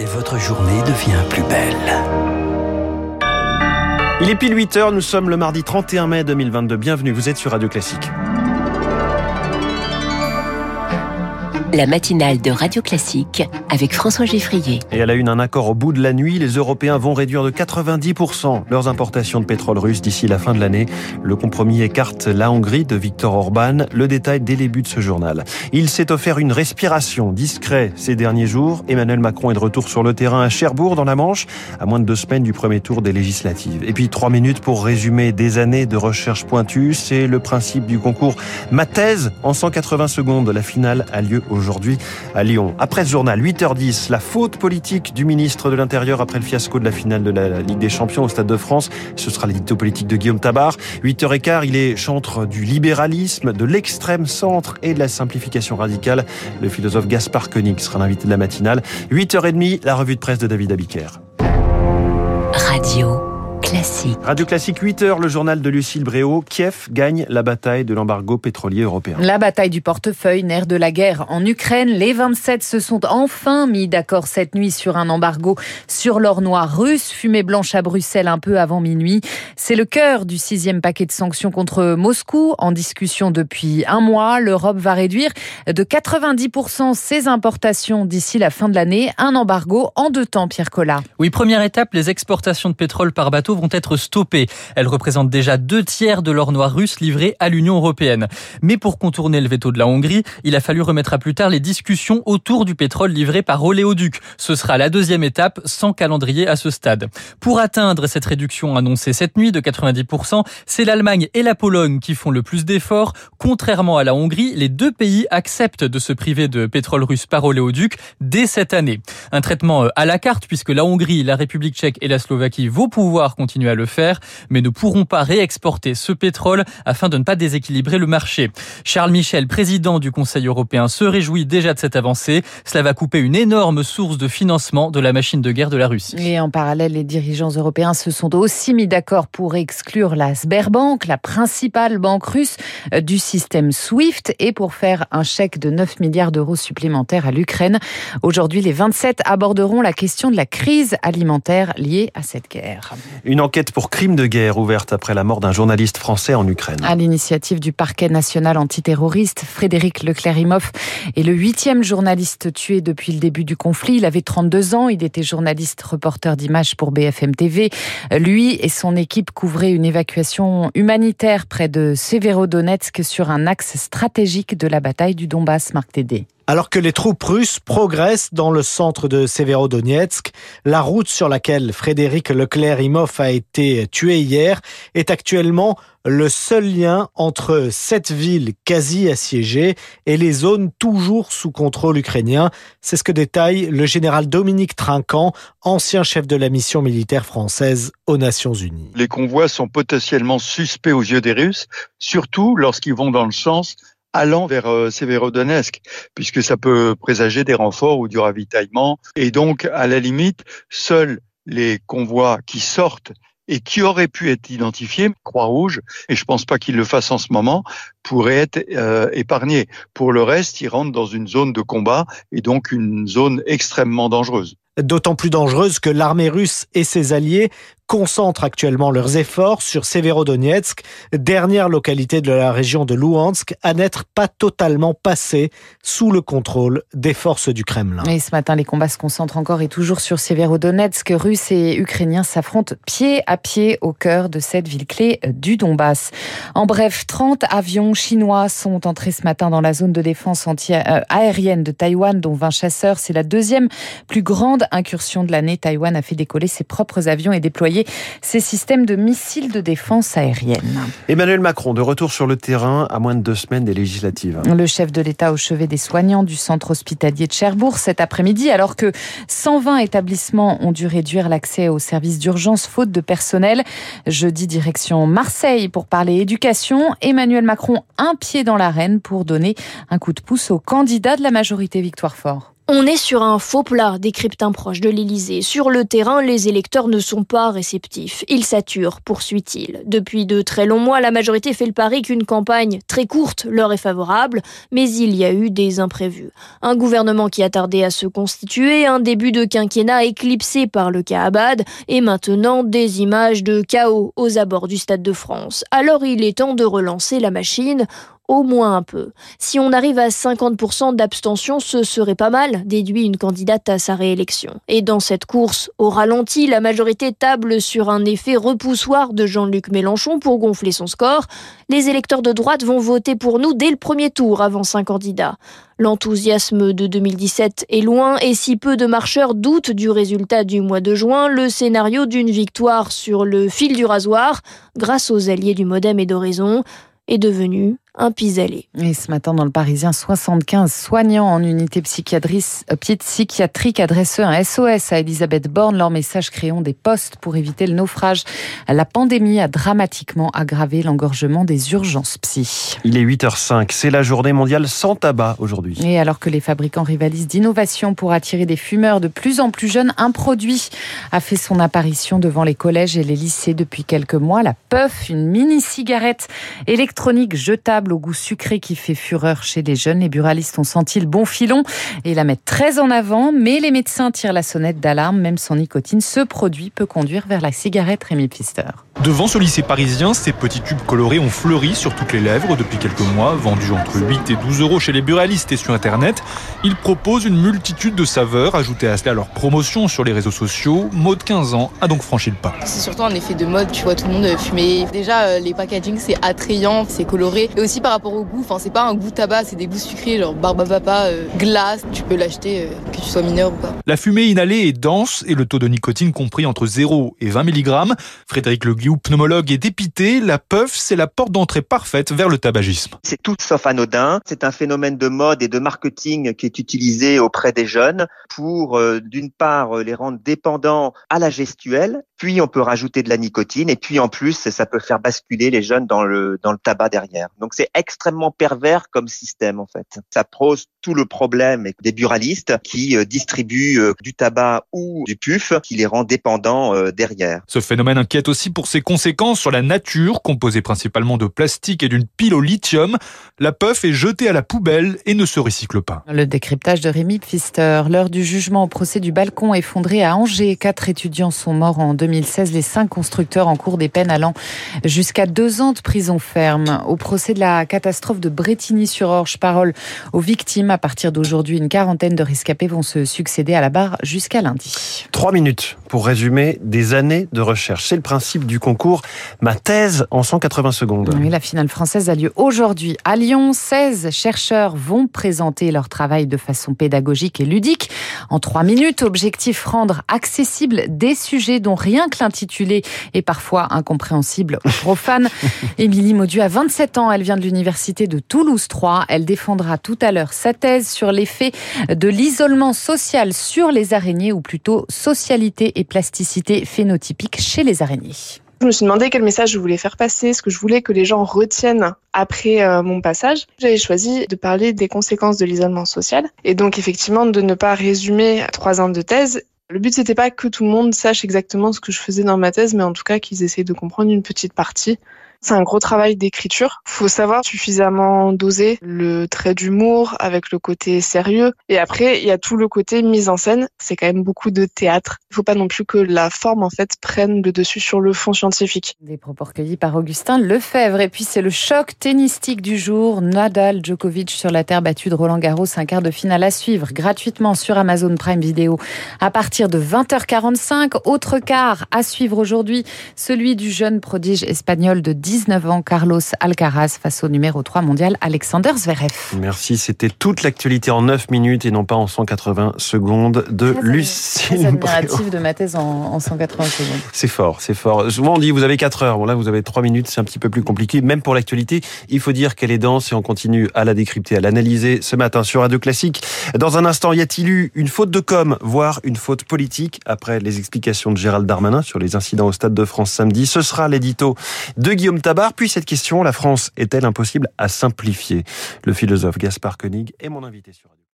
et votre journée devient plus belle. Il est pile 8 heures, nous sommes le mardi 31 mai 2022. Bienvenue, vous êtes sur Radio Classique. La matinale de Radio Classique avec François Geffrier. Et elle a une, un accord au bout de la nuit. Les Européens vont réduire de 90% leurs importations de pétrole russe d'ici la fin de l'année. Le compromis écarte la Hongrie de Viktor Orban. Le détail dès les débuts de ce journal. Il s'est offert une respiration discrète ces derniers jours. Emmanuel Macron est de retour sur le terrain à Cherbourg, dans la Manche, à moins de deux semaines du premier tour des législatives. Et puis trois minutes pour résumer des années de recherche pointue. C'est le principe du concours Ma thèse en 180 secondes. La finale a lieu aujourd'hui aujourd'hui à Lyon. Après ce journal, 8h10, la faute politique du ministre de l'Intérieur après le fiasco de la finale de la Ligue des Champions au Stade de France. Ce sera l'édito politique de Guillaume Tabar. 8h15, il est chantre du libéralisme, de l'extrême centre et de la simplification radicale. Le philosophe Gaspard Koenig sera l'invité de la matinale. 8h30, la revue de presse de David Abiker. Radio. Classique. Radio Classique 8 heures, le journal de Lucille Bréau. Kiev gagne la bataille de l'embargo pétrolier européen. La bataille du portefeuille, nerf de la guerre en Ukraine. Les 27 se sont enfin mis d'accord cette nuit sur un embargo sur l'or noir russe, fumée blanche à Bruxelles un peu avant minuit. C'est le cœur du sixième paquet de sanctions contre Moscou, en discussion depuis un mois. L'Europe va réduire de 90% ses importations d'ici la fin de l'année. Un embargo en deux temps, Pierre Collat. Oui, première étape, les exportations de pétrole par bateau vont être stoppées. Elles représentent déjà deux tiers de l'or noir russe livré à l'Union européenne. Mais pour contourner le veto de la Hongrie, il a fallu remettre à plus tard les discussions autour du pétrole livré par Oléoduc. Ce sera la deuxième étape, sans calendrier à ce stade. Pour atteindre cette réduction annoncée cette nuit de 90%, c'est l'Allemagne et la Pologne qui font le plus d'efforts. Contrairement à la Hongrie, les deux pays acceptent de se priver de pétrole russe par Oléoduc dès cette année. Un traitement à la carte puisque la Hongrie, la République tchèque et la Slovaquie vont pouvoir à le faire, mais ne pourront pas réexporter ce pétrole afin de ne pas déséquilibrer le marché. Charles Michel, président du Conseil européen, se réjouit déjà de cette avancée. Cela va couper une énorme source de financement de la machine de guerre de la Russie. Et en parallèle, les dirigeants européens se sont aussi mis d'accord pour exclure la Sberbank, la principale banque russe du système SWIFT, et pour faire un chèque de 9 milliards d'euros supplémentaires à l'Ukraine. Aujourd'hui, les 27 aborderont la question de la crise alimentaire liée à cette guerre. Une enquête pour crime de guerre ouverte après la mort d'un journaliste français en Ukraine. À l'initiative du parquet national antiterroriste, Frédéric Leclerimoff est le huitième journaliste tué depuis le début du conflit. Il avait 32 ans, il était journaliste reporter d'images pour BFM TV. Lui et son équipe couvraient une évacuation humanitaire près de Severodonetsk sur un axe stratégique de la bataille du Donbass, Marc Tédé. Alors que les troupes russes progressent dans le centre de Severodonetsk, la route sur laquelle Frédéric Leclerc-Imhoff a été tué hier est actuellement le seul lien entre cette ville quasi assiégée et les zones toujours sous contrôle ukrainien. C'est ce que détaille le général Dominique Trinquant, ancien chef de la mission militaire française aux Nations Unies. Les convois sont potentiellement suspects aux yeux des Russes, surtout lorsqu'ils vont dans le sens allant vers euh, puisque ça peut présager des renforts ou du ravitaillement. Et donc, à la limite, seuls les convois qui sortent et qui auraient pu être identifiés, Croix-Rouge, et je pense pas qu'ils le fassent en ce moment, pourraient être euh, épargnés. Pour le reste, ils rentrent dans une zone de combat et donc une zone extrêmement dangereuse d'autant plus dangereuse que l'armée russe et ses alliés concentrent actuellement leurs efforts sur Severodonetsk, dernière localité de la région de Louhansk à n'être pas totalement passée sous le contrôle des forces du Kremlin. Et ce matin, les combats se concentrent encore et toujours sur Severodonetsk. Russes et Ukrainiens s'affrontent pied à pied au cœur de cette ville clé du Donbass. En bref, 30 avions chinois sont entrés ce matin dans la zone de défense anti-aérienne de Taïwan, dont 20 chasseurs. C'est la deuxième plus grande incursion de l'année. Taïwan a fait décoller ses propres avions et déployer ces systèmes de missiles de défense aérienne. Emmanuel Macron, de retour sur le terrain à moins de deux semaines des législatives. Le chef de l'État au chevet des soignants du centre hospitalier de Cherbourg cet après-midi, alors que 120 établissements ont dû réduire l'accès aux services d'urgence faute de personnel. Jeudi, direction Marseille pour parler éducation. Emmanuel Macron, un pied dans l'arène pour donner un coup de pouce au candidat de la majorité Victoire Fort. On est sur un faux plat, décrypte un proche de l'Élysée. Sur le terrain, les électeurs ne sont pas réceptifs. Ils saturent, poursuit-il. Depuis de très longs mois, la majorité fait le pari qu'une campagne très courte leur est favorable, mais il y a eu des imprévus. Un gouvernement qui a tardé à se constituer, un début de quinquennat éclipsé par le cas Abad, et maintenant des images de chaos aux abords du Stade de France. Alors il est temps de relancer la machine au moins un peu. Si on arrive à 50% d'abstention, ce serait pas mal, déduit une candidate à sa réélection. Et dans cette course au ralenti, la majorité table sur un effet repoussoir de Jean-Luc Mélenchon pour gonfler son score. Les électeurs de droite vont voter pour nous dès le premier tour avant un candidat. L'enthousiasme de 2017 est loin et si peu de marcheurs doutent du résultat du mois de juin, le scénario d'une victoire sur le fil du rasoir, grâce aux alliés du Modem et d'Horizon, est devenu un pis-aller. Et ce matin, dans le Parisien, 75 soignants en unité euh, psychiatrique adressent un SOS à Elisabeth Borne. Leur message créant des postes pour éviter le naufrage. La pandémie a dramatiquement aggravé l'engorgement des urgences psy. Il est 8h05. C'est la journée mondiale sans tabac aujourd'hui. Et alors que les fabricants rivalisent d'innovation pour attirer des fumeurs de plus en plus jeunes, un produit a fait son apparition devant les collèges et les lycées depuis quelques mois. La Puff, une mini-cigarette électronique jetable au goût sucré qui fait fureur chez les jeunes. Les buralistes ont senti le bon filon et la mettent très en avant, mais les médecins tirent la sonnette d'alarme. Même sans nicotine, ce produit peut conduire vers la cigarette Rémi Pfister. Devant ce lycée parisien, ces petits tubes colorés ont fleuri sur toutes les lèvres depuis quelques mois, vendus entre 8 et 12 euros chez les buralistes et sur Internet. Ils proposent une multitude de saveurs, ajoutées à cela leur promotion sur les réseaux sociaux. Maud 15 ans a donc franchi le pas. C'est surtout un effet de mode, tu vois tout le monde fumer. Déjà, euh, les packaging c'est attrayant, c'est coloré. Et aussi par rapport au goût, enfin c'est pas un goût tabac, c'est des goûts sucrés, genre barbe papa, euh, glace. Tu peux l'acheter euh, que tu sois mineur ou pas. La fumée inhalée est dense et le taux de nicotine compris entre 0 et 20 mg. Frédéric Le pneumologue et dépité, la puff, c'est la porte d'entrée parfaite vers le tabagisme. C'est tout sauf anodin. C'est un phénomène de mode et de marketing qui est utilisé auprès des jeunes pour, euh, d'une part, les rendre dépendants à la gestuelle, puis on peut rajouter de la nicotine, et puis en plus, ça peut faire basculer les jeunes dans le, dans le tabac derrière. Donc c'est extrêmement pervers comme système, en fait. Ça pose tout le problème des buralistes qui euh, distribuent euh, du tabac ou du puf qui les rend dépendants derrière. Ce phénomène inquiète aussi pour ses conséquences sur la nature, composée principalement de plastique et d'une pile au lithium. La puff est jetée à la poubelle et ne se recycle pas. Le décryptage de Rémi Pfister. L'heure du jugement au procès du balcon effondré à Angers. Quatre étudiants sont morts en 2016. Les cinq constructeurs en cours des peines allant jusqu'à deux ans de prison ferme. Au procès de la catastrophe de Bretigny-sur-Orge, parole aux victimes. À partir d'aujourd'hui, une quarantaine de rescapés vont se succéder à la barre jusqu'à lundi. Trois minutes pour résumer des années de recherche. C'est le principe du concours Ma thèse en 180 secondes. Oui, la finale française a lieu aujourd'hui à Lyon. 16 chercheurs vont présenter leur travail de façon pédagogique et ludique. En trois minutes, objectif rendre accessible des sujets dont rien que l'intitulé est parfois incompréhensible aux profanes. Émilie Maudu a 27 ans. Elle vient de l'université de Toulouse 3. Elle défendra tout à l'heure sa thèse sur l'effet de l'isolement social sur les araignées ou plutôt socialité et plasticité phénotypique chez les araignées. Je me suis demandé quel message je voulais faire passer, ce que je voulais que les gens retiennent après euh, mon passage. J'avais choisi de parler des conséquences de l'isolement social et donc effectivement de ne pas résumer trois ans de thèse. Le but c'était pas que tout le monde sache exactement ce que je faisais dans ma thèse, mais en tout cas qu'ils essayent de comprendre une petite partie c'est un gros travail d'écriture. Faut savoir suffisamment doser le trait d'humour avec le côté sérieux. Et après, il y a tout le côté mise en scène. C'est quand même beaucoup de théâtre. Il faut pas non plus que la forme, en fait, prenne le dessus sur le fond scientifique. Des propos recueillis par Augustin Lefebvre. Et puis, c'est le choc tennistique du jour. Nadal Djokovic sur la terre battue de Roland Garros. Un quart de finale à suivre gratuitement sur Amazon Prime Video à partir de 20h45. Autre quart à suivre aujourd'hui, celui du jeune prodige espagnol de 19 ans, Carlos Alcaraz, face au numéro 3 mondial, Alexander Zverev. Merci, c'était toute l'actualité en 9 minutes et non pas en 180 secondes de Lucille. admiratif de ma thèse en, 180 secondes. C'est fort, c'est fort. Souvent on dit vous avez 4 heures, bon là vous avez 3 minutes, c'est un petit peu plus compliqué. Même pour l'actualité, il faut dire qu'elle est dense et on continue à la décrypter, à l'analyser ce matin sur Radio Classique. Dans un instant, y a-t-il eu une faute de com, voire une faute politique? Après les explications de Gérald Darmanin sur les incidents au Stade de France samedi Ce sera l'édito de Tabar. Puis cette question, la France est-elle impossible à simplifier? Le philosophe Gaspard Koenig est mon invité sur